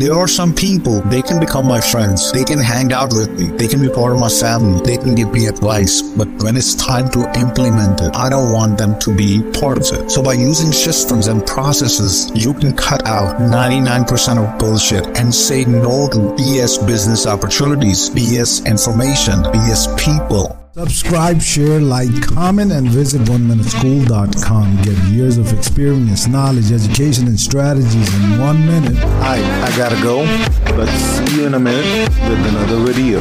There are some people, they can become my friends. They can hang out with me. They can be part of my family. They can give me advice. But when it's time to implement it, I don't want them to be part of it. So by using systems and processes, you can cut out 99% of bullshit and say no to BS business opportunities, BS information, BS people. Subscribe, share, like, comment, and visit OneMinuteSchool.com. Get years of experience, knowledge, education, and strategies in one minute. Alright, I gotta go, but see you in a minute with another video.